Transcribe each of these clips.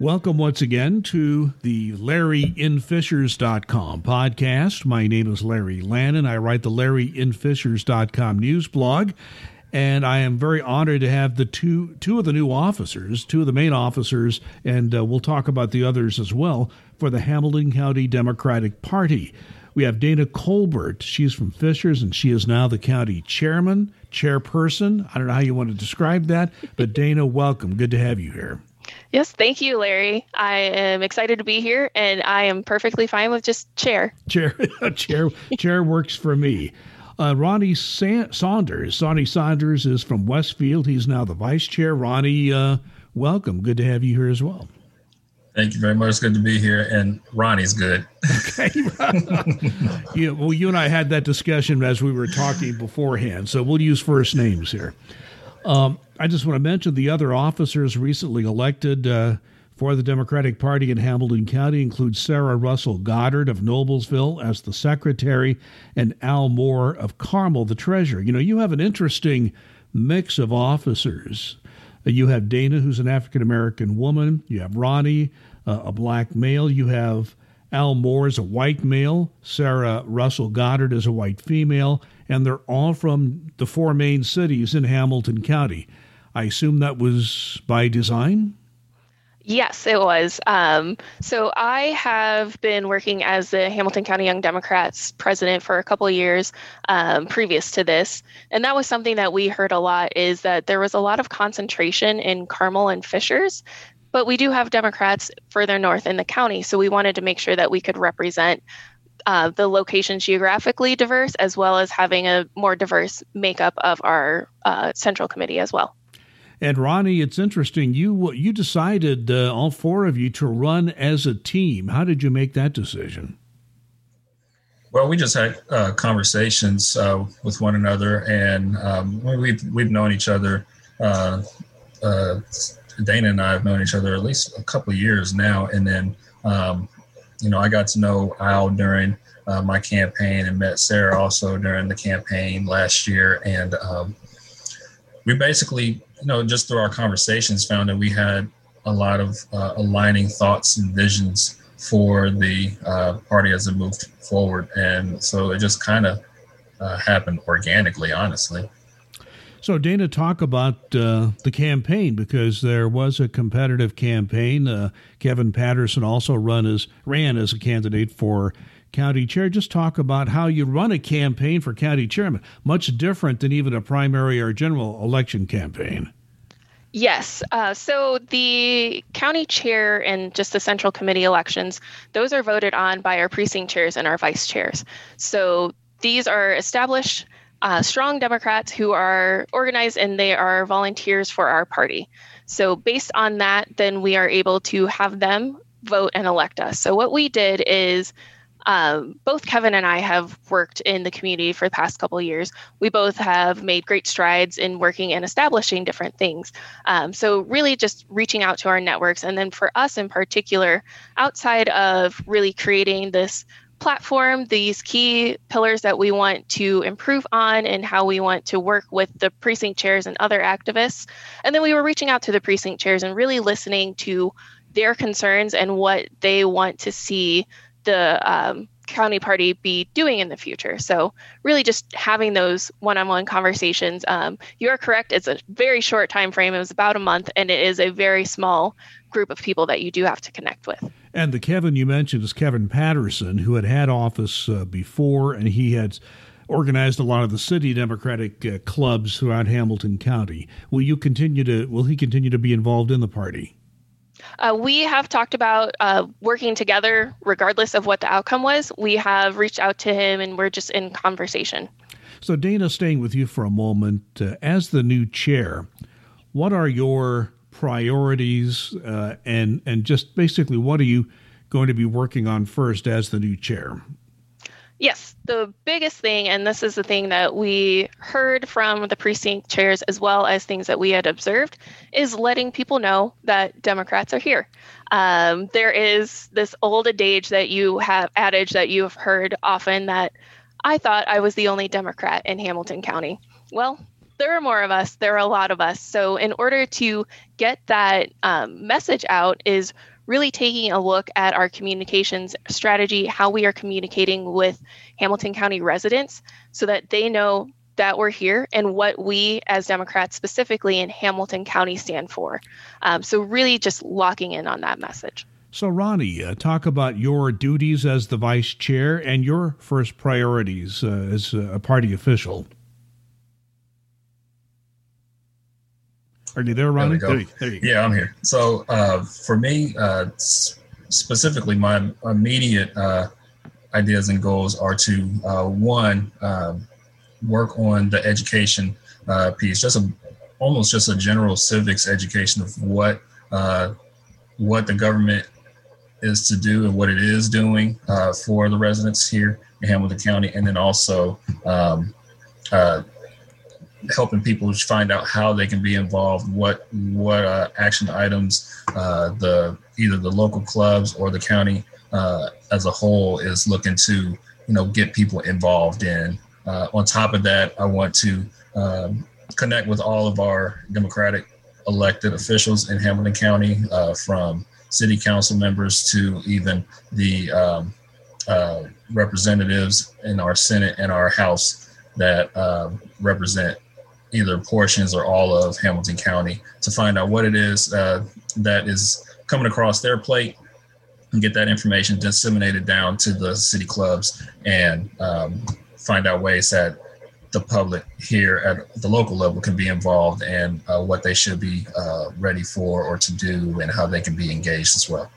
Welcome once again to the LarryInFishers.com podcast. My name is Larry Lannan. I write the LarryInFishers.com news blog, and I am very honored to have the two two of the new officers, two of the main officers, and uh, we'll talk about the others as well for the Hamilton County Democratic Party. We have Dana Colbert. She's from Fishers, and she is now the county chairman, chairperson. I don't know how you want to describe that, but Dana, welcome. Good to have you here. Yes, thank you, Larry. I am excited to be here, and I am perfectly fine with just chair. Chair, chair, chair works for me. Uh, Ronnie Sa- Saunders. Ronnie Saunders is from Westfield. He's now the vice chair. Ronnie, uh, welcome. Good to have you here as well. Thank you very much. It's good to be here, and Ronnie's good. Okay. yeah, well, you and I had that discussion as we were talking beforehand, so we'll use first names here. Um, I just want to mention the other officers recently elected uh, for the Democratic Party in Hamilton County include Sarah Russell Goddard of Noblesville as the secretary and Al Moore of Carmel, the treasurer. You know, you have an interesting mix of officers. Uh, you have Dana, who's an African American woman. You have Ronnie, uh, a black male. You have Al Moore is a white male. Sarah Russell Goddard is a white female. And they're all from the four main cities in Hamilton County. I assume that was by design? Yes, it was. Um, so I have been working as the Hamilton County Young Democrats president for a couple years um, previous to this, and that was something that we heard a lot. Is that there was a lot of concentration in Carmel and Fishers, but we do have Democrats further north in the county, so we wanted to make sure that we could represent uh, the locations geographically diverse as well as having a more diverse makeup of our uh, central committee as well. And Ronnie, it's interesting. You you decided uh, all four of you to run as a team. How did you make that decision? Well, we just had uh, conversations uh, with one another, and um, we've we've known each other. Dana and I have known each other at least a couple of years now, and then um, you know I got to know Al during uh, my campaign and met Sarah also during the campaign last year, and um, we basically you know, just through our conversations, found that we had a lot of uh, aligning thoughts and visions for the uh, party as it moved forward, and so it just kind of uh, happened organically, honestly. So, Dana, talk about uh, the campaign because there was a competitive campaign. Uh, Kevin Patterson also run as ran as a candidate for county chair. Just talk about how you run a campaign for county chairman. Much different than even a primary or general election campaign. Yes. Uh, so the county chair and just the central committee elections, those are voted on by our precinct chairs and our vice chairs. So these are established, uh, strong Democrats who are organized and they are volunteers for our party. So based on that, then we are able to have them vote and elect us. So what we did is um, both Kevin and I have worked in the community for the past couple years. We both have made great strides in working and establishing different things. Um, so, really, just reaching out to our networks. And then for us in particular, outside of really creating this platform, these key pillars that we want to improve on and how we want to work with the precinct chairs and other activists. And then we were reaching out to the precinct chairs and really listening to their concerns and what they want to see the um, county party be doing in the future. So really just having those one-on-one conversations. Um, you are correct. It's a very short time frame. It was about a month, and it is a very small group of people that you do have to connect with. And the Kevin you mentioned is Kevin Patterson, who had had office uh, before, and he had organized a lot of the city Democratic uh, clubs throughout Hamilton County. Will you continue to? Will he continue to be involved in the party? Uh, we have talked about uh, working together regardless of what the outcome was. We have reached out to him and we're just in conversation. So, Dana, staying with you for a moment, uh, as the new chair, what are your priorities uh, and, and just basically what are you going to be working on first as the new chair? Yes, the biggest thing, and this is the thing that we heard from the precinct chairs as well as things that we had observed, is letting people know that Democrats are here. Um, there is this old adage that you have adage that you have heard often that I thought I was the only Democrat in Hamilton County. Well, there are more of us. There are a lot of us. So, in order to get that um, message out, is really taking a look at our communications strategy, how we are communicating with Hamilton County residents, so that they know that we're here and what we as Democrats, specifically in Hamilton County, stand for. Um, so, really just locking in on that message. So, Ronnie, uh, talk about your duties as the vice chair and your first priorities uh, as a party official. Are you there, Ronnie? There, there, there you go. Yeah, I'm here. So, uh, for me, uh, specifically, my immediate uh, ideas and goals are to uh, one, um, work on the education piece, just a, almost just a general civics education of what what the government is to do and what it is doing uh, for the residents here in Hamilton County, and then also um, uh, helping people find out how they can be involved, what what uh, action items uh, the either the local clubs or the county uh, as a whole is looking to you know get people involved in. Uh, on top of that, I want to um, connect with all of our Democratic elected officials in Hamilton County from city council members to even the um, uh, representatives in our Senate and our House that uh, represent either portions or all of Hamilton County to find out what it is uh, that is coming across their plate and get that information disseminated down to the city clubs and um, find out ways that the public here at the local level can be involved and uh, what they should be uh, ready for or to do and how they can be engaged as well.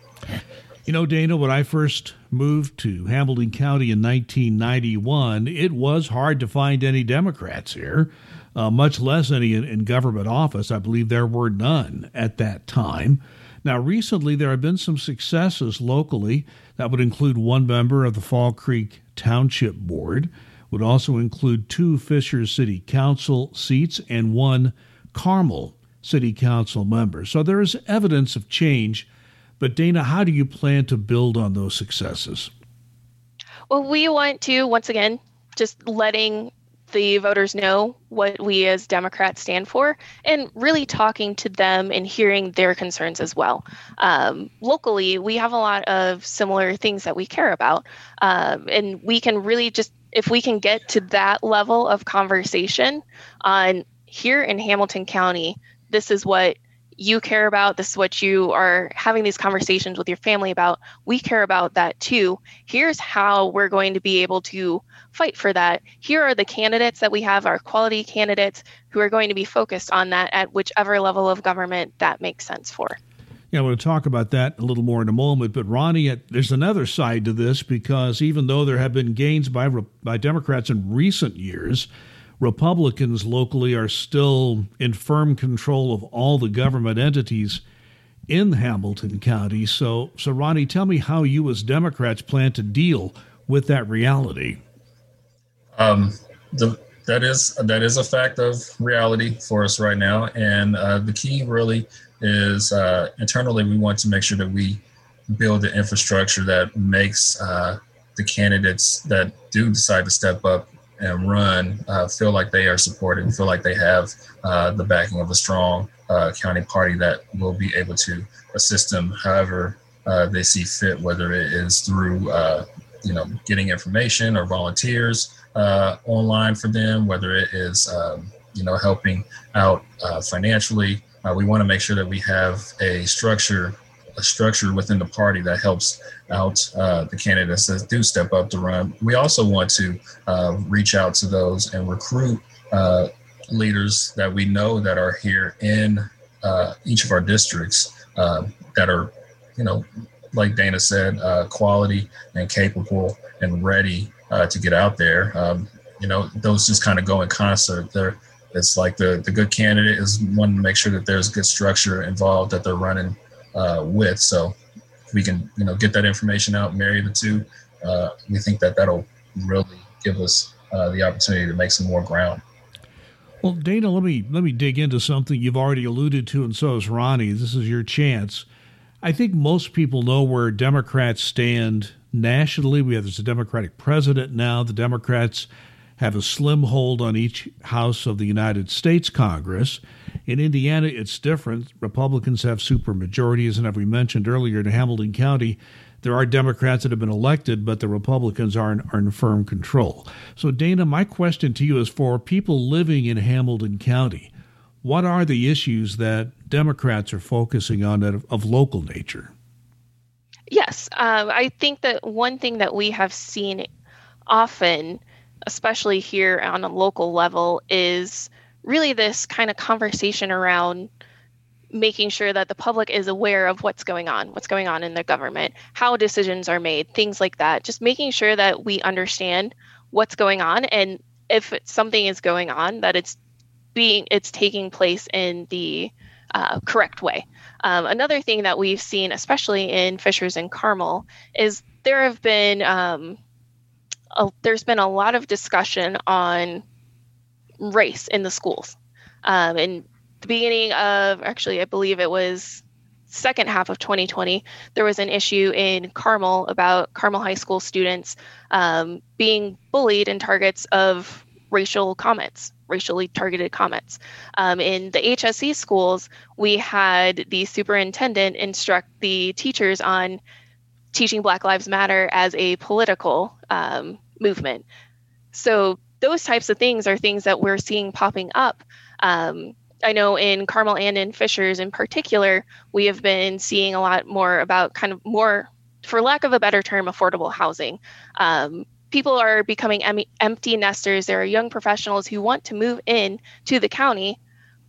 You know, Dana, when I first moved to Hamilton County in 1991, it was hard to find any Democrats here, uh, much less any in, in government office. I believe there were none at that time. Now, recently, there have been some successes locally that would include one member of the Fall Creek Township Board would also include two Fisher City Council seats and one Carmel City Council member. So there is evidence of change. But Dana, how do you plan to build on those successes? Well, we want to, once again, just letting the voters know what we as Democrats stand for and really talking to them and hearing their concerns as well. Um, locally, we have a lot of similar things that we care about, um, and we can really just if we can get to that level of conversation on here in Hamilton County, this is what you care about, this is what you are having these conversations with your family about. We care about that too. Here's how we're going to be able to fight for that. Here are the candidates that we have, our quality candidates who are going to be focused on that at whichever level of government that makes sense for. Yeah, I want to talk about that a little more in a moment. But Ronnie, uh, there's another side to this because even though there have been gains by by Democrats in recent years, Republicans locally are still in firm control of all the government entities in Hamilton County. So, so Ronnie, tell me how you as Democrats plan to deal with that reality. Um, the, that is that is a fact of reality for us right now, and uh, the key really is uh, internally we want to make sure that we build the infrastructure that makes uh, the candidates that do decide to step up and run uh, feel like they are supported and feel like they have uh, the backing of a strong uh, county party that will be able to assist them however uh, they see fit, whether it is through you know getting information or volunteers online for them, whether it is um, you know helping out financially. Uh, we want to make sure that we have a structure a structure within the party that helps out uh, the candidates that do step up to run. We also want to uh, reach out to those and recruit uh, leaders that we know that are here in uh, each of our districts uh, that are, you know, like Dana said, uh, quality and capable and ready to get out there. Um, you know, those just kind of go in concert. They're it's like the the good candidate is wanting to make sure that there's good structure involved that they're running uh, with. So we can you know get that information out, marry the two. Uh, we think that that'll really give us uh, the opportunity to make some more ground. Well, Dana, let me let me dig into something you've already alluded to, and so has Ronnie. This is your chance. I think most people know where Democrats stand nationally. We have there's a Democratic president now. The Democrats have a slim hold on each house of the United States Congress. In Indiana, it's different. Republicans have supermajorities, and as we mentioned earlier, in Hamilton County, there are Democrats that have been elected, but the Republicans are in, are in firm control. So, Dana, my question to you is for people living in Hamilton County, what are the issues that Democrats are focusing on of, of local nature? Yes, um, I think that one thing that we have seen often, especially here on a local level, is really this kind of conversation around making sure that the public is aware of what's going on, what's going on in the government, how decisions are made, things like that. Just making sure that we understand what's going on and if something is going on, that it's being it's taking place in the uh, correct way. Um, another thing that we've seen, especially in Fishers and Carmel, is there have been um, a, there's been a lot of discussion on race in the schools. Um, in the beginning of actually, I believe it was second half of 2020, there was an issue in Carmel about Carmel High School students um, being bullied and targets of racial comments, racially targeted comments. Um, in the HSE schools, we had the superintendent instruct the teachers on teaching Black Lives Matter as a political um, movement. So those types of things are things that we're seeing popping up. Um, I know in Carmel and in Fishers in particular, we have been seeing a lot more about kind of more, for lack of a better term, affordable housing. Um, people are becoming em- empty nesters. There are young professionals who want to move in to the county,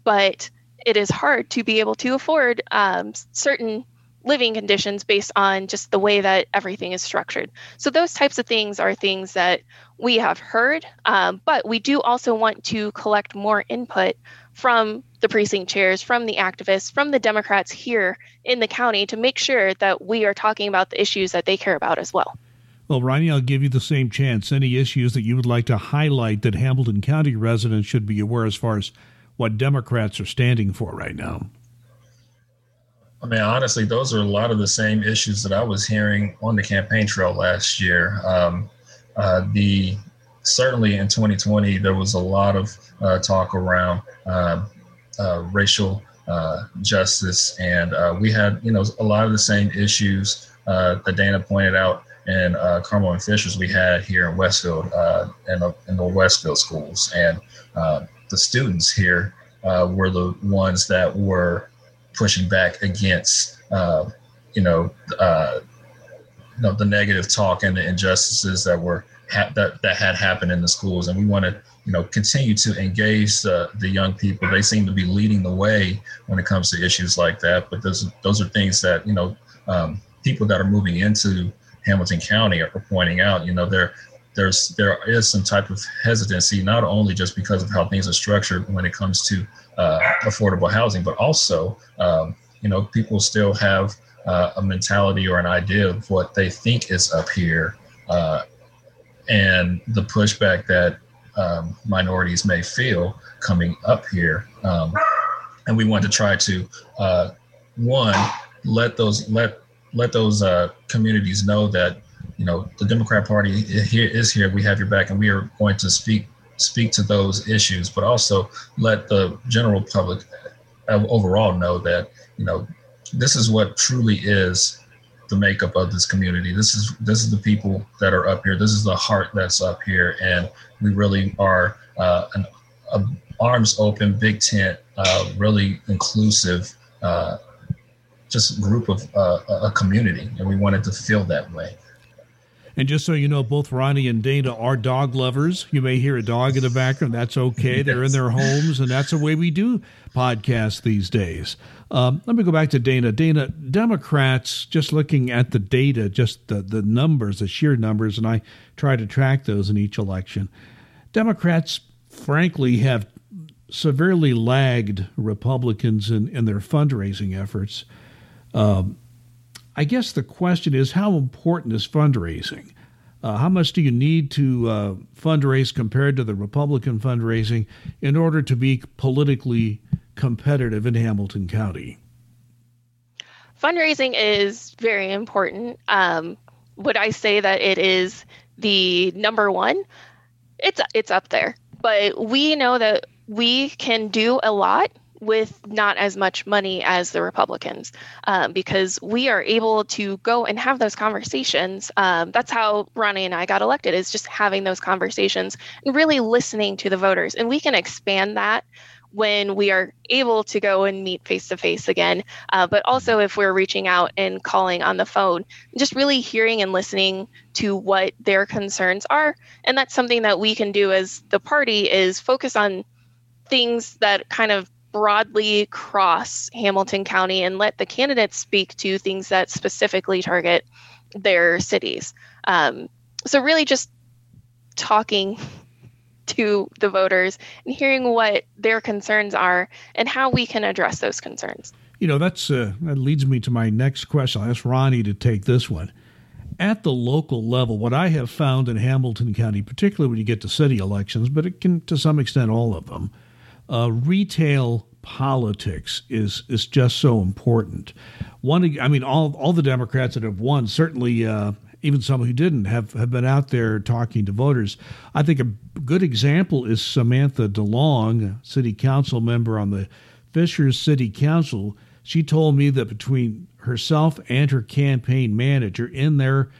but it is hard to be able to afford um, certain living conditions based on just the way that everything is structured. So, those types of things are things that we have heard, um, but we do also want to collect more input from the precinct chairs, from the activists, from the Democrats here in the county to make sure that we are talking about the issues that they care about as well. Well, Ronnie, I'll give you the same chance. Any issues that you would like to highlight that Hamilton County residents should be aware as far as what Democrats are standing for right now? I mean, honestly, those are a lot of the same issues that I was hearing on the campaign trail last year. Um, uh, the certainly in 2020 there was a lot of uh, talk around uh, uh racial uh, justice, and uh, we had you know a lot of the same issues that Dana pointed out in Carmel and Fishers we had here in Westfield in, the, in the Westfield schools, and the students here were the ones that were pushing back against uh, you know uh, you know the negative talk and the injustices that were ha- that that had happened in the schools, and we want to you know continue to engage the, the young people. They seem to be leading the way when it comes to issues like that. But those those are things that you know um, people that are moving into Hamilton County are pointing out. You know, there there's there is some type of hesitancy, not only just because of how things are structured when it comes to uh, affordable housing, but also, um, you know, people still have uh, a mentality or an idea of what they think is up here, uh, and the pushback that um, minorities may feel coming up here. Um, and we want to try to uh, one let those let let those uh, communities know that you know the Democrat Party here is here. We have your back, and we are going to speak speak to those issues, but also let the general public uh, overall know that you know this is what truly is the makeup of this community. This is this is the people that are up here. This is the heart that's up here, and we really are uh, an a arms open, big tent, uh, really inclusive, uh, just group of uh, a community, and we wanted to feel that way. And just so you know, both Ronnie and Dana are dog lovers. You may hear a dog in the background. That's okay. Yes. They're in their homes, and that's the way we do podcasts these days. Um, let me go back to Dana. Dana, Democrats, just looking at the data, just the, the numbers, the sheer numbers, and I try to track those in each election. Democrats, frankly, have severely lagged Republicans in, in their fundraising efforts. Um, I guess the question is how important is fundraising? Uh, how much do you need to uh, fundraise compared to the Republican fundraising in order to be politically competitive in Hamilton County? Fundraising is very important. Um, would I say that it is the number one? it's it's up there. But we know that we can do a lot with not as much money as the Republicans um, because we are able to go and have those conversations. Um, that's how Ronnie and I got elected is just having those conversations and really listening to the voters. And we can expand that when we are able to go and meet face to face again, uh, but also if we're reaching out and calling on the phone, just really hearing and listening to what their concerns are. And that's something that we can do as the party is focus on things that kind of broadly cross Hamilton County and let the candidates speak to things that specifically target their cities. Um, so, really, just talking to the voters and hearing what their concerns are and how we can address those concerns. You know, that's uh, that leads me to my next question. I'll ask Ronnie to take this one. At the local level, what I have found in Hamilton County, particularly when you get to city elections, but it can to some extent all of them, uh, retail politics is is just so important. One, I mean, all all the Democrats that have won, certainly uh, even some who didn't, have have been out there talking to voters. I think a good example is Samantha DeLong, city council member on the Fishers City Council. She told me that between herself and her campaign manager in their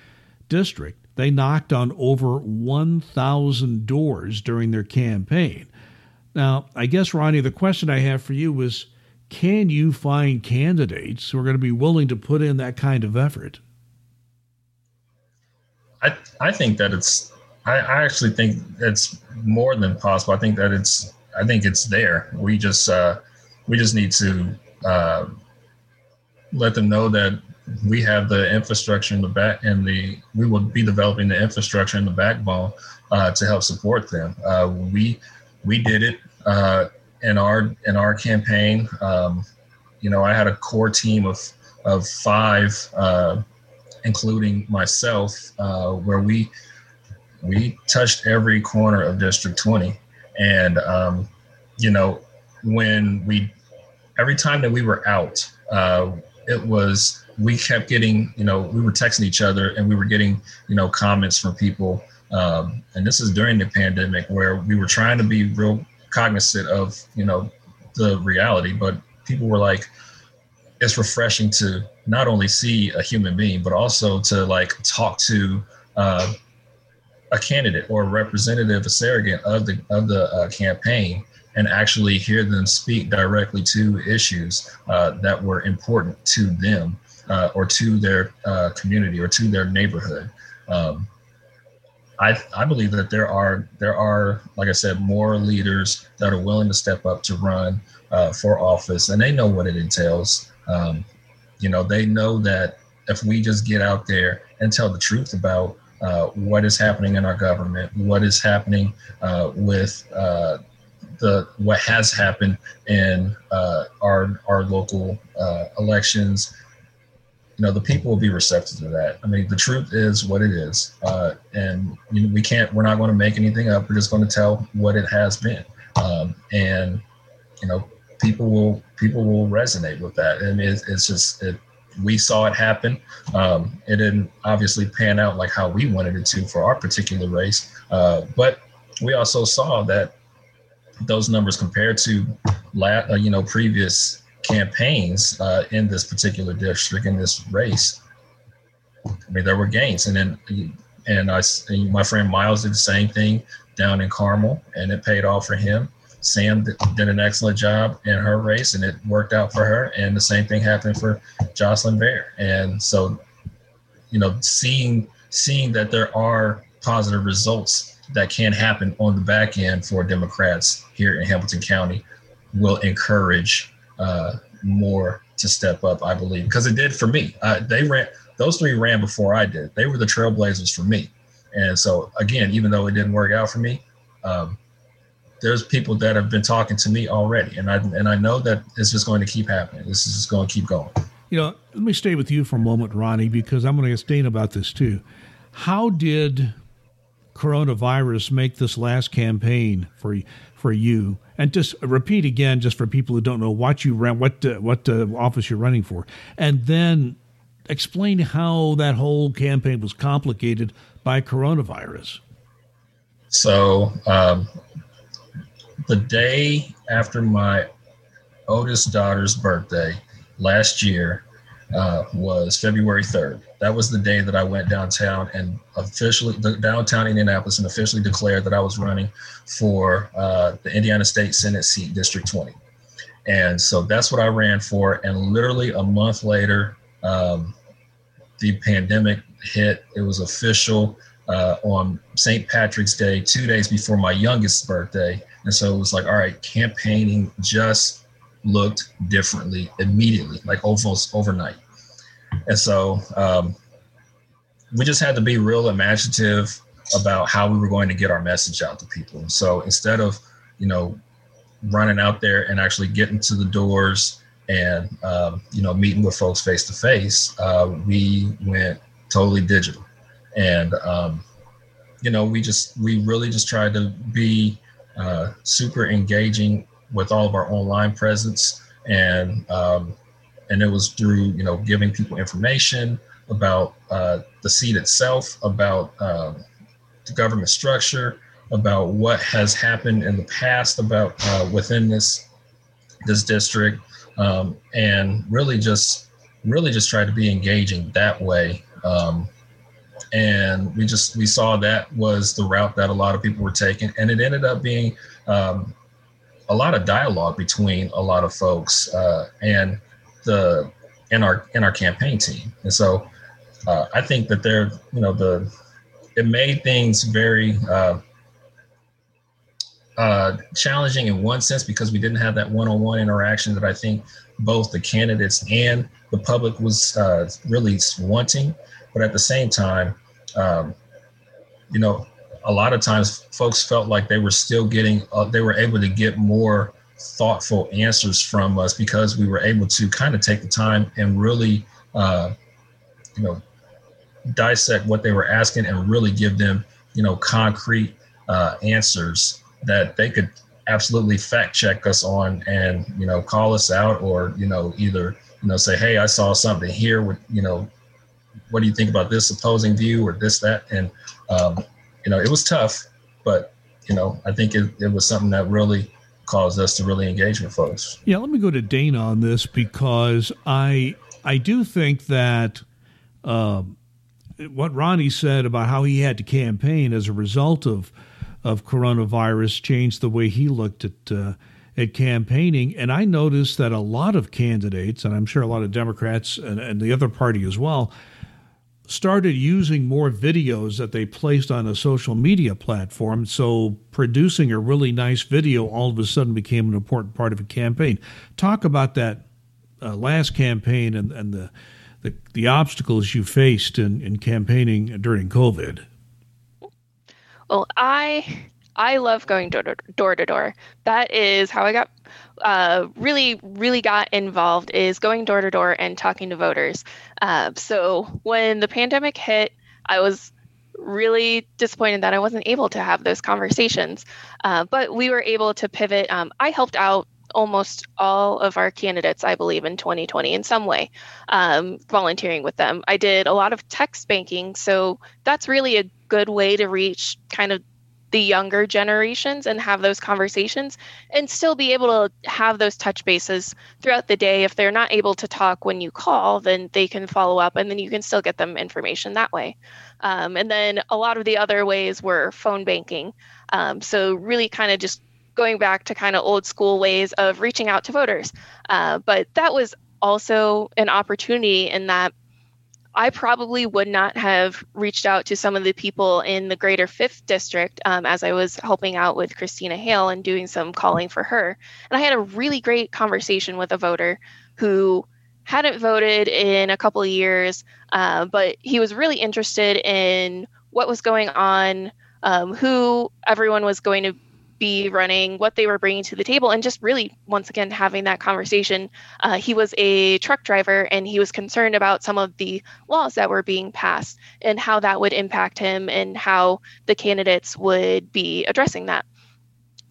district, they knocked on over 1,000 doors during their campaign. Now, I guess, Ronnie, the question I have for you was can you find candidates who are going to be willing to put in that kind of effort? I, I think that it's, I, I actually think it's more than possible. I think that it's, I think it's there. We just, uh, we just need to uh, let them know that we have the infrastructure in the back and the we will be developing the infrastructure in the backbone uh, to help support them. Uh, we we did it uh, in our in our campaign. Um, you know, I had a core team of of five, uh, including myself, uh, where we we touched every corner of District 20, and um, you know, when we every time that we were out, uh, it was we kept getting you know we were texting each other and we were getting you know comments from people um, and this is during the pandemic where we were trying to be real cognizant of you know the reality but people were like it's refreshing to not only see a human being but also to like talk to uh, a candidate or a representative a surrogate of the of the uh, campaign and actually hear them speak directly to issues uh, that were important to them uh, or to their uh, community or to their neighborhood. Um, I, I believe that there are there are like I said more leaders that are willing to step up to run uh, for office and they know what it entails. Um, you know they know that if we just get out there and tell the truth about uh, what is happening in our government, what is happening uh, with uh, the what has happened in uh, our our local uh, elections, you know the people will be receptive to that. I mean the truth is what it is uh, and you know, we can't we're not going to make anything up. We're just going to tell what it has been. Um, and you know people will people will resonate with that. And it, it's just it, we saw it happen. Um, it didn't obviously pan out like how we wanted it to for our particular race uh, but we also saw that those numbers compared to la- uh, you know previous campaigns uh, in this particular district in this race. I mean, there were gains, and then and I and my friend Miles did the same thing down in Carmel, and it paid off for him. Sam did an excellent job in her race, and it worked out for her. And the same thing happened for Jocelyn Vare. And so, you know, seeing seeing that there are positive results that can happen on the back end for Democrats here in Hamilton County will encourage uh, more to step up, I believe, because it did for me. Uh, they ran; those three ran before I did. They were the trailblazers for me, and so again, even though it didn't work out for me, um, there's people that have been talking to me already, and I and I know that it's just going to keep happening. This is just going to keep going. You know, let me stay with you for a moment, Ronnie, because I'm going to ask Dane about this too. How did coronavirus make this last campaign for for you? And just repeat again, just for people who don't know what you ran, what uh, what uh, office you're running for, and then explain how that whole campaign was complicated by coronavirus. So um, the day after my oldest daughter's birthday last year uh, was February 3rd. That was the day that I went downtown and officially, the downtown Indianapolis, and officially declared that I was running for uh, the Indiana State Senate seat, District 20. And so that's what I ran for. And literally a month later, um, the pandemic hit. It was official uh, on St. Patrick's Day, two days before my youngest birthday. And so it was like, all right, campaigning just looked differently immediately, like almost overnight. And so um, we just had to be real imaginative about how we were going to get our message out to people. So instead of, you know, running out there and actually getting to the doors and, um, you know, meeting with folks face to face, we went totally digital. And, um, you know, we just, we really just tried to be uh, super engaging with all of our online presence. And, um, and it was through, you know, giving people information about uh, the seat itself, about uh, the government structure, about what has happened in the past about uh, within this this district, um, and really just really just try to be engaging that way um, and we just we saw that was the route that a lot of people were taking, and it ended up being um, a lot of dialogue between a lot of folks uh, and the in our in our campaign team. And so uh, I think that there, you know, the it made things very uh, uh, challenging in one sense because we didn't have that one-on-one interaction that I think both the candidates and the public was uh, really wanting. But at the same time, um, you know, a lot of times folks felt like they were still getting, uh, they were able to get more thoughtful answers from us because we were able to kind of take the time and really, uh, you know, dissect what they were asking and really give them, you know, concrete uh, answers that they could absolutely fact check us on and, you know, call us out or, you know, either, you know, say, hey, I saw something here with, you know, what do you think about this opposing view or this that? And um, you know it was tough but you know i think it, it was something that really caused us to really engage with folks yeah let me go to dana on this because i i do think that um, what ronnie said about how he had to campaign as a result of of coronavirus changed the way he looked at uh, at campaigning. And I noticed that a lot of candidates, and I'm sure a lot of Democrats and, and the other party as well, started using more videos that they placed on a social media platform. So producing a really nice video all of a sudden became an important part of a campaign. Talk about that uh, last campaign and, and the, the, the obstacles you faced in, in campaigning during COVID. Well, I I love going door to door to door. That is how I got uh, really, really got involved is going door to door and talking to voters. Uh, so when the pandemic hit, I was really disappointed that I wasn't able to have those conversations. Uh, but we were able to pivot. Um, I helped out almost all of our candidates, I believe, in 2020 in some way, um, volunteering with them. I did a lot of text banking. So that's really a good way to reach kind of the younger generations and have those conversations and still be able to have those touch bases throughout the day. If they're not able to talk when you call, then they can follow up and then you can still get them information that way. Um, and then a lot of the other ways were phone banking. Um, so, really kind of just going back to kind of old school ways of reaching out to voters. Uh, but that was also an opportunity in that I probably would not have reached out to some of the people in the greater fifth district um, as I was helping out with Christina Hale and doing some calling for her. And I had a really great conversation with a voter who hadn't voted in a couple of years, uh, but he was really interested in what was going on, um, who everyone was going to be running, what they were bringing to the table, and just really, once again, having that conversation. Uh, he was a truck driver and he was concerned about some of the laws that were being passed and how that would impact him and how the candidates would be addressing that.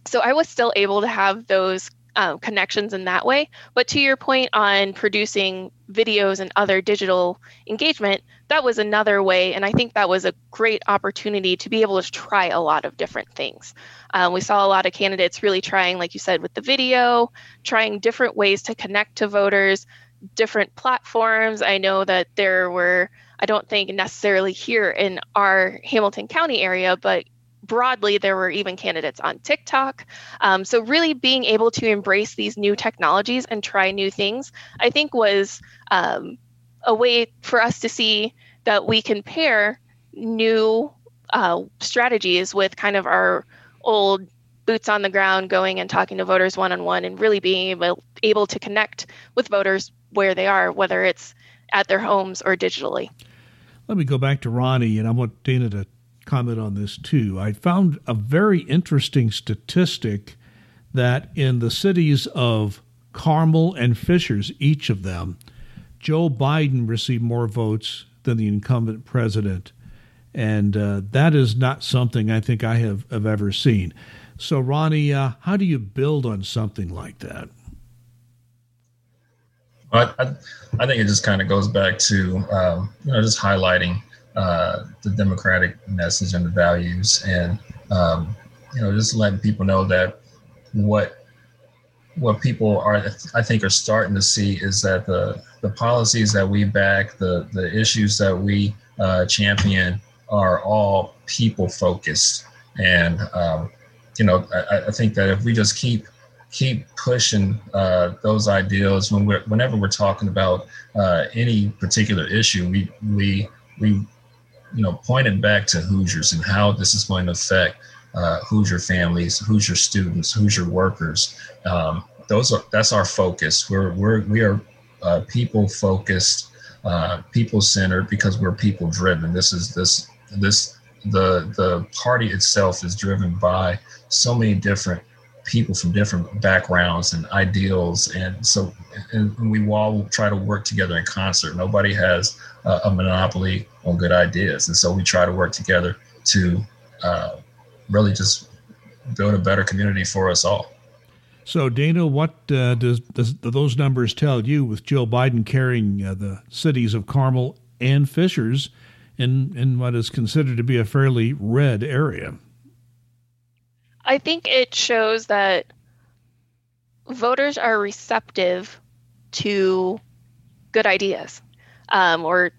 So I was still able to have those uh, connections in that way. But to your point on producing videos and other digital engagement, that was another way. And I think that was a great opportunity to be able to try a lot of different things. Um, we saw a lot of candidates really trying, like you said, with the video, trying different ways to connect to voters, different platforms. I know that there were, I don't think necessarily here in our Hamilton County area, but broadly, there were even candidates on TikTok. Um, so, really being able to embrace these new technologies and try new things, I think, was um, a way for us to see that we can pair new uh, strategies with kind of our old boots on the ground going and talking to voters one on one and really being able, able to connect with voters where they are, whether it's at their homes or digitally. Let me go back to Ronnie, and I want Dana to comment on this too. I found a very interesting statistic that in the cities of Carmel and Fishers, each of them, Joe Biden received more votes than the incumbent president. And uh, that is not something I think I have, have ever seen. So, Ronnie, uh, how do you build on something like that? I, I, think it just kind of goes back to um, you know just highlighting uh, the democratic message and the values, and um, you know, just letting people know that what what people are, I think, are starting to see is that the the policies that we back, the the issues that we uh, champion, are all people focused, and um, you know, I, I, think that if we just keep keep pushing uh, those ideals when we're whenever we're talking about uh, any particular issue, we we we you know, pointed back to Hoosiers and how this is going to affect uh, Hoosier families, Hoosier students, Hoosier workers. Um, those are that's our focus. We're we're we are uh, people focused, uh, people centered because we're people driven. This is this this the the party itself is driven by so many different people from different backgrounds and ideals and so and we all try to work together in concert nobody has a monopoly on good ideas. And so we try to work together to uh, really just build a better community for us all. So, Dana, what uh, does, does, those numbers tell you with Joe Biden carrying uh, the cities of Carmel and Fishers in, in what is considered to be a fairly red area? I think it shows that voters are receptive to good ideas um, or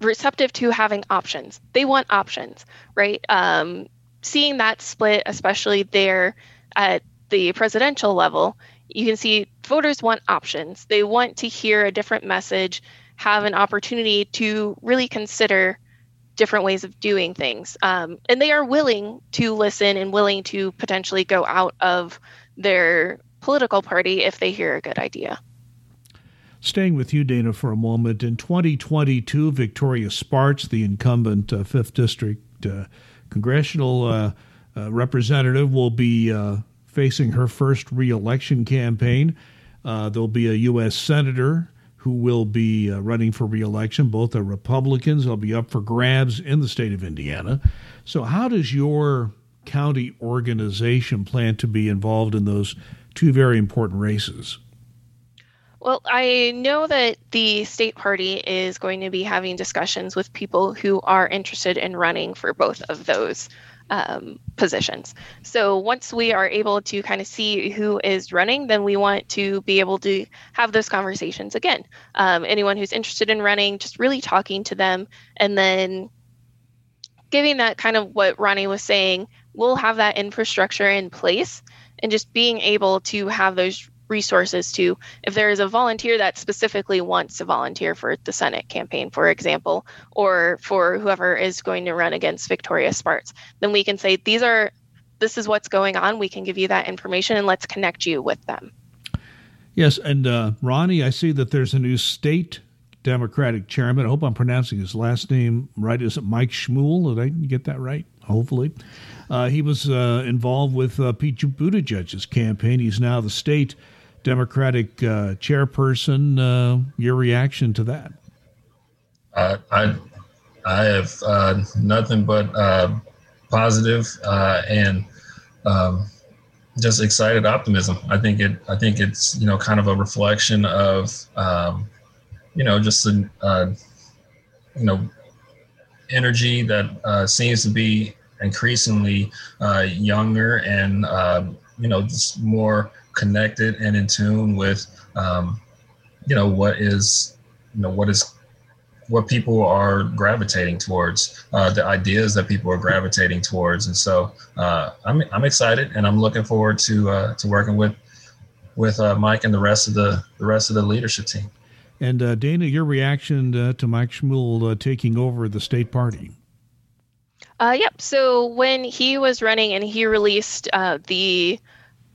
receptive to having options. They want options, right? Um, seeing that split, especially there at the presidential level, you can see voters want options. They want to hear a different message, have an opportunity to really consider different ways of doing things. Um, and they are willing to listen and willing to potentially go out of their political party if they hear a good idea. Staying with you, Dana, for a moment. In 2022, Victoria Spartz, the incumbent uh, 5th District uh, congressional uh, uh representative, will be uh, facing her first reelection campaign. Uh, there'll be a U.S. Senator who will be uh, running for reelection. Both are Republicans. They'll be up for grabs in the state of Indiana. So, how does your county organization plan to be involved in those two very important races? Well, I know that the state party is going to be having discussions with people who are interested in running for both of those um, positions. So once we are able to kind of see who is running, then we want to be able to have those conversations again. Um, anyone who's interested in running, just really talking to them and then giving that kind of what Ronnie was saying, we'll have that infrastructure in place and just being able to have those resources to if there is a volunteer that specifically wants to volunteer for the Senate campaign, for example, or for whoever is going to run against Victoria Spartz, then we can say these are this is what's going on. We can give you that information and let's connect you with them. Yes, and uh, Ronnie, I see that there's a new state Democratic chairman. I hope I'm pronouncing his last name right. Is it Mike Schmuhl? Did I get that right? Hopefully. Uh, he was uh, involved with uh, Pete Buttigieg's campaign. He's now the state Democratic uh, chairperson. Uh, your reaction to that? I I have uh, nothing but uh, positive, uh, and um, just excited optimism. I think it. I think it's you know kind of a reflection of um, you know just a uh, you know energy that seems to be increasingly younger and you know just more connected and in tune with um, you know what is you know what is what people are gravitating towards, uh, the ideas that people are gravitating towards, and so uh, I'm I'm excited and I'm looking forward to uh, to working with with uh, Mike and the rest of the the rest of the leadership team. And uh, Dana, your reaction uh, to Mike Schmuhl taking over the state party? Uh, yep. So when he was running and he released uh, the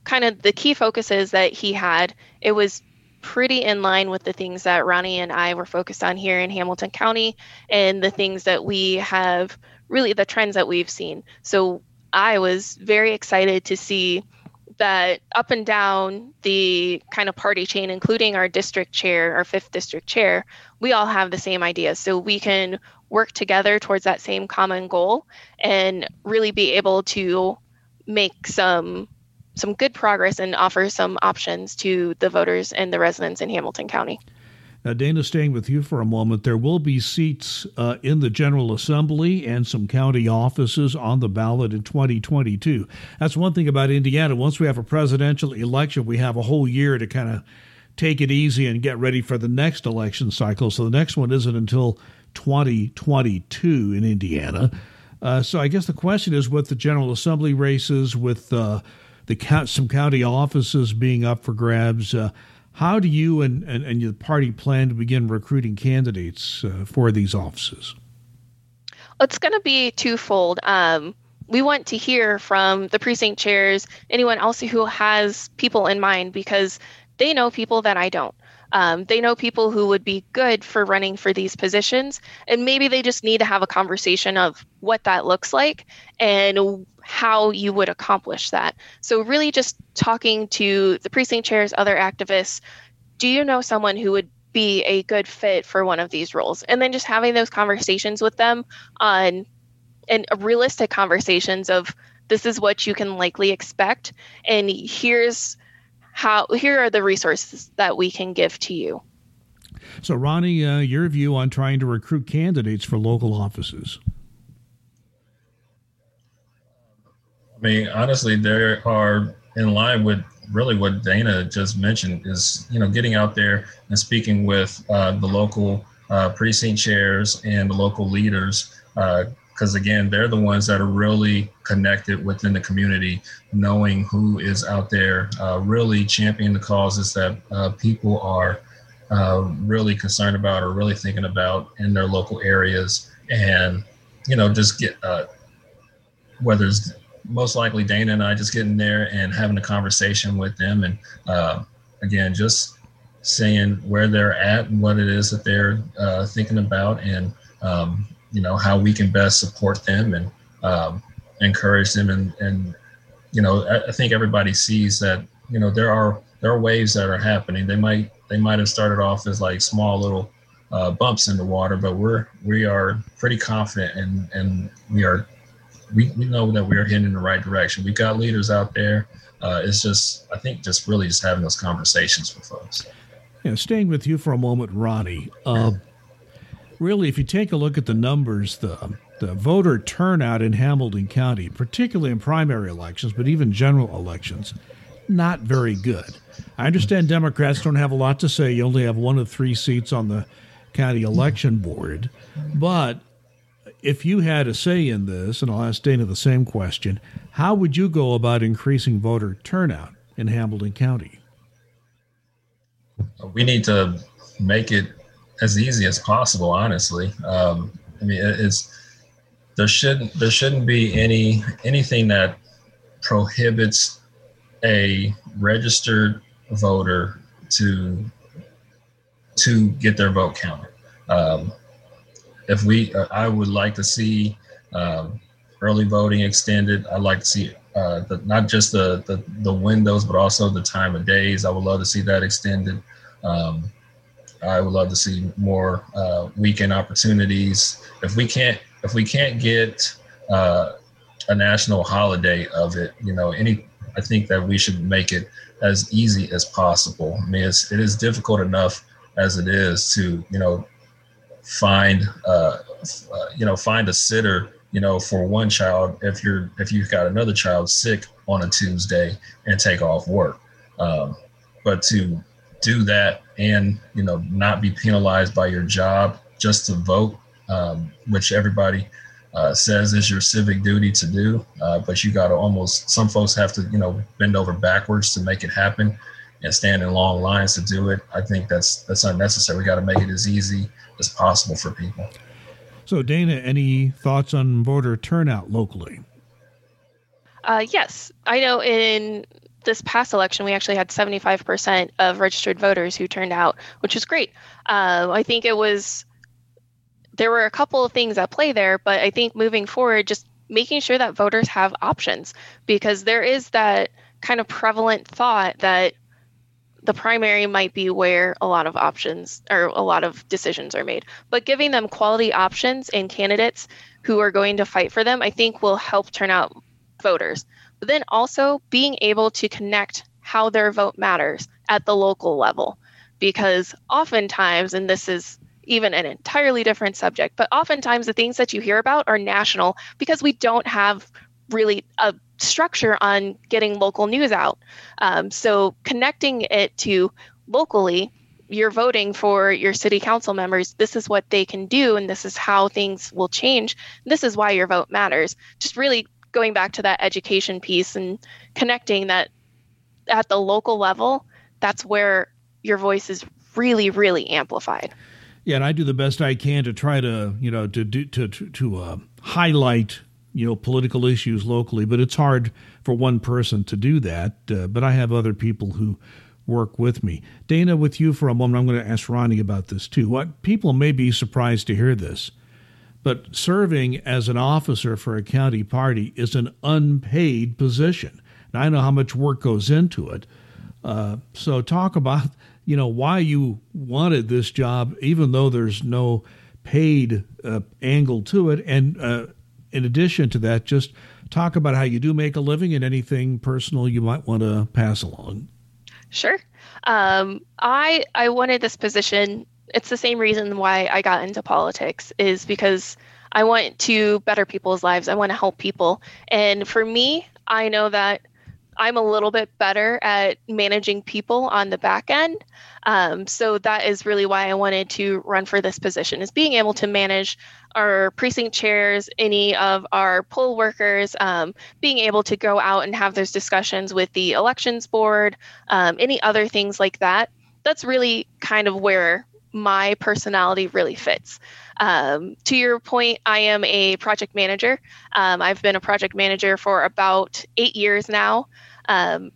kind of the key focuses that he had, it was pretty in line with the things that Ronnie and I were focused on here in Hamilton County and the things that we have really the trends that we've seen. So I was very excited to see that up and down the kind of party chain, including our district chair, our fifth district chair, we all have the same ideas. So we can work together towards that same common goal and really be able to make some some good progress and offer some options to the voters and the residents in Hamilton County. Now, Dana, staying with you for a moment, there will be seats uh, in the General Assembly and some county offices on the ballot in 2022. That's one thing about Indiana. Once we have a presidential election, we have a whole year to kind of take it easy and get ready for the next election cycle. So the next one isn't until 2022 in Indiana. Uh, so I guess the question is with the General Assembly races, with uh, the some county offices being up for grabs. Uh, how do you and, and, and the party plan to begin recruiting candidates uh, for these offices? It's going to be twofold. Um, we want to hear from the precinct chairs, anyone else who has people in mind, because they know people that I don't. Um, they know people who would be good for running for these positions, and maybe they just need to have a conversation of what that looks like and how you would accomplish that. So, really, just talking to the precinct chairs, other activists. Do you know someone who would be a good fit for one of these roles? And then just having those conversations with them on and realistic conversations of this is what you can likely expect, and here's how here are the resources that we can give to you. So, Ronnie, uh, your view on trying to recruit candidates for local offices? Mean, honestly, there are in line with really what Dana just mentioned is you know getting out there and speaking with uh, the local uh, precinct chairs and the local leaders uh, because again they're the ones that are really connected within the community knowing who is out there uh, really championing the causes that uh, people are uh, really concerned about or really thinking about in their local areas. And you know just get uh, whether it's most likely dana and i just getting there and having a conversation with them and uh, again just saying where they're at and what it is that they're uh, thinking about and um, you know how we can best support them and um, encourage them and and you know I, I, think everybody sees that you know there are there are waves that are happening. They might they might have started off as like small little uh, bumps in the water but we're we are pretty confident and and we are we, we know that we are heading in the right direction we've got leaders out there uh, it's just i think just really just having those conversations with folks yeah staying with you for a moment ronnie uh, really, if you take a look at the numbers, the the voter turnout in Hamilton County, particularly in primary elections, but even general elections, not very good. I understand Democrats don't have a lot to say. You only have one of three seats on the county election board. But if you had a say in this, and I'll ask Dana the same question, how would you go about increasing voter turnout in Hamilton County? We need to make it as easy as possible. Honestly, um, I mean, it's there shouldn't there shouldn't be any anything that prohibits a registered voter to to get their vote counted. Um, if we, uh, I would like to see um, early voting extended. I'd like to see uh, the, not just the, the, the windows, but also the time of days. I would love to see that extended. Um, I would love to see more uh, weekend opportunities. If we can't, if we can't get uh, a national holiday of it, you know, any I think that we should make it as easy as possible. I mean, it's, it is difficult enough as it is to, you know, find, uh, uh, you know, find a sitter, you know, for one child if you're if you've got another child sick on a Tuesday and take off work. Um, but to do that and you know not be penalized by your job just to vote, um, which everybody uh, says is your civic duty to do, uh, but you got to almost some folks have to you know bend over backwards to make it happen and stand in long lines to do it. I think that's that's unnecessary. We got to make it as easy as possible for people. So, Dana, any thoughts on voter turnout locally? Uh, yes, I know in this past election, we actually had 75% of registered voters who turned out, which was great. Uh, I think it was, there were a couple of things at play there, but I think moving forward, just making sure that voters have options because there is that kind of prevalent thought that the primary might be where a lot of options or a lot of decisions are made. But giving them quality options and candidates who are going to fight for them, I think will help turn out voters. But then also being able to connect how their vote matters at the local level. Because oftentimes, and this is even an entirely different subject, but oftentimes the things that you hear about are national because we don't have really a structure on getting local news out. Um, so connecting it to locally, you're voting for your city council members. This is what they can do, and this is how things will change. This is why your vote matters. Just really going back to that education piece and connecting that at the local level, that's where your voice is really, really amplified. Yeah, and I do the best I can to try to, you know, to do to to, to uh, highlight you know political issues locally, but it's hard for one person to do that. Uh, but I have other people who work with me. Dana, with you for a moment, I'm going to ask Ronnie about this too. What people may be surprised to hear this, but serving as an officer for a county party is an unpaid position. And I know how much work goes into it. Uh, so talk about you know why you wanted this job, even though there's no paid uh, angle to it, and uh, in addition to that, just talk about how you do make a living and anything personal you might want to pass along. Sure. Um, I I wanted this position. It's the same reason why I got into politics is because I want to better people's lives. I want to help people. And for me, I know that I'm a little bit better at managing people on the back end. Um, so that is really why I wanted to run for this position is being able to manage our precinct chairs, any of our poll workers, um, being able to go out and have those discussions with the elections board, um, any other things like that. That's really kind of where my personality really fits. Um, to your point, I am a project manager. Um, I've been a project manager for about eight years now. Um,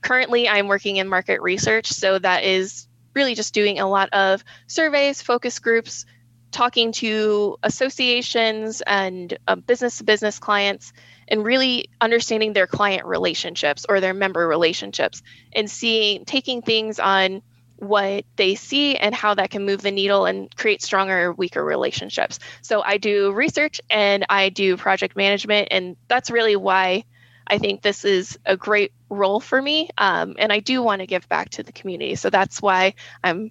currently, I'm working in market research, so that is really just doing a lot of surveys, focus groups, talking to associations and business to business clients and really understanding their client relationships or their member relationships and seeing taking things on what they see and how that can move the needle and create stronger weaker relationships. So I do research and I do project management, and that's really why I think this is a great role for me. Um, and I do want to give back to the community. So that's why I'm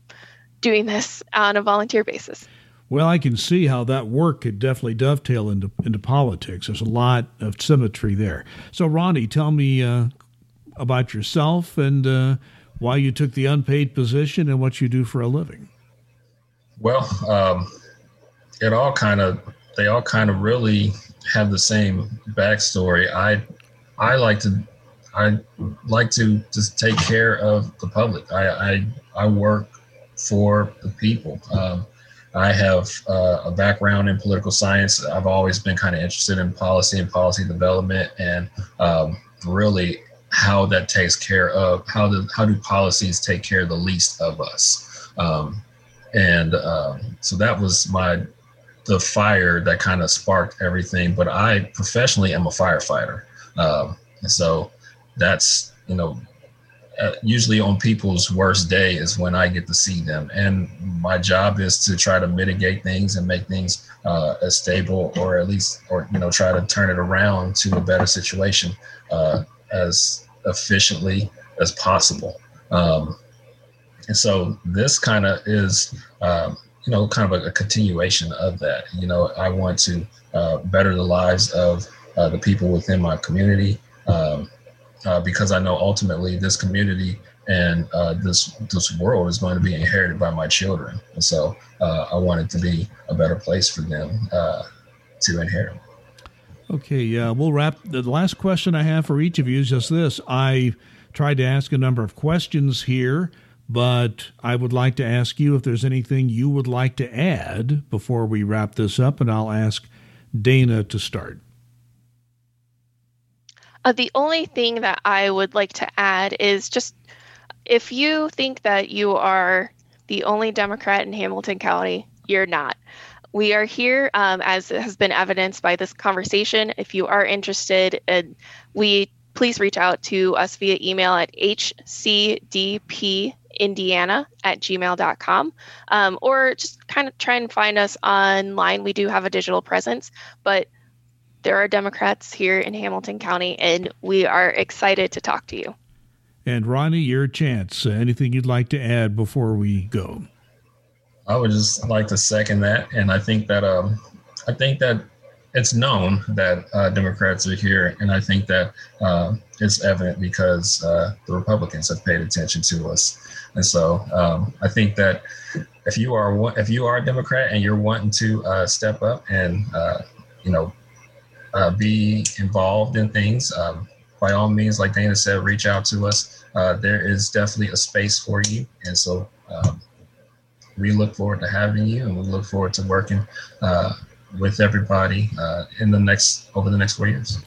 doing this on a volunteer basis. Well, I can see how that work could definitely dovetail into into politics. There's a lot of symmetry there. So, Ronnie, tell me uh, about yourself and uh, why you took the unpaid position and what you do for a living. Well, um, it all kind of they all kind of really have the same backstory. I I like to I like to just take care of the public. I I, I work for the people. Um, I have uh, a background in political science. I've always been kind of interested in policy and policy development, and um, really how that takes care of how do how do policies take care of the least of us? Um, and um, so that was my the fire that kind of sparked everything but i professionally am a firefighter. Um, and so that's you know uh, usually on people's worst day is when i get to see them. And my job is to try to mitigate things and make things uh, as stable or at least or you know try to turn it around to a better situation uh, as efficiently as possible. Um, and so this kind of is, um, you know, kind of a, a, continuation of that. You know, I want to uh, better the lives of uh, the people within my community um, uh, because I know ultimately this community and uh, this this world is going to be inherited by my children, and so uh, I want it to be a better place for them uh, to inherit. Okay, uh, we'll wrap. The last question I have for each of you is just this: I tried to ask a number of questions here, but I would like to ask you if there's anything you would like to add before we wrap this up, and I'll ask Dana to start. Uh, the only thing that I would like to add is just if you think that you are the only Democrat in Hamilton County, you're not. We are here, um, as has been evidenced by this conversation. If you are interested, and we please reach out to us via email at hcdpindiana at gmail.com um, or just kind of try and find us online. We do have a digital presence, but there are Democrats here in Hamilton County, and we are excited to talk to you. And Ronnie, your chance. Uh, anything you'd like to add before we go? I would just like to second that, and I think that um, I think that it's known that uh, Democrats are here, and I think that uh, it's evident because uh, the Republicans have paid attention to us, and so um, I think that if you are if you are a Democrat and you're wanting to uh, step up and uh, you know uh, be involved in things, um, by all means, like Dana said, reach out to us. There is definitely a space for you. And so um, we look forward to having you and we look forward to working uh, with everybody uh, in the next over the next four years.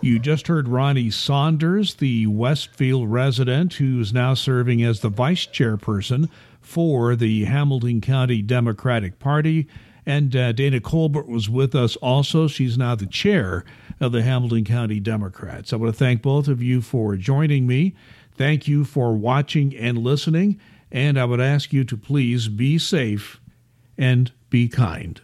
You just heard Ronnie Saunders, the Westfield resident who's now serving as the vice chairperson for the Hamilton County Democratic Party. And uh, Dana Colbert was with us also. She's now the chair of the Hamilton County Democrats. I want to thank both of you for joining me. Thank you for watching and listening. And I would ask you to please be safe and be kind.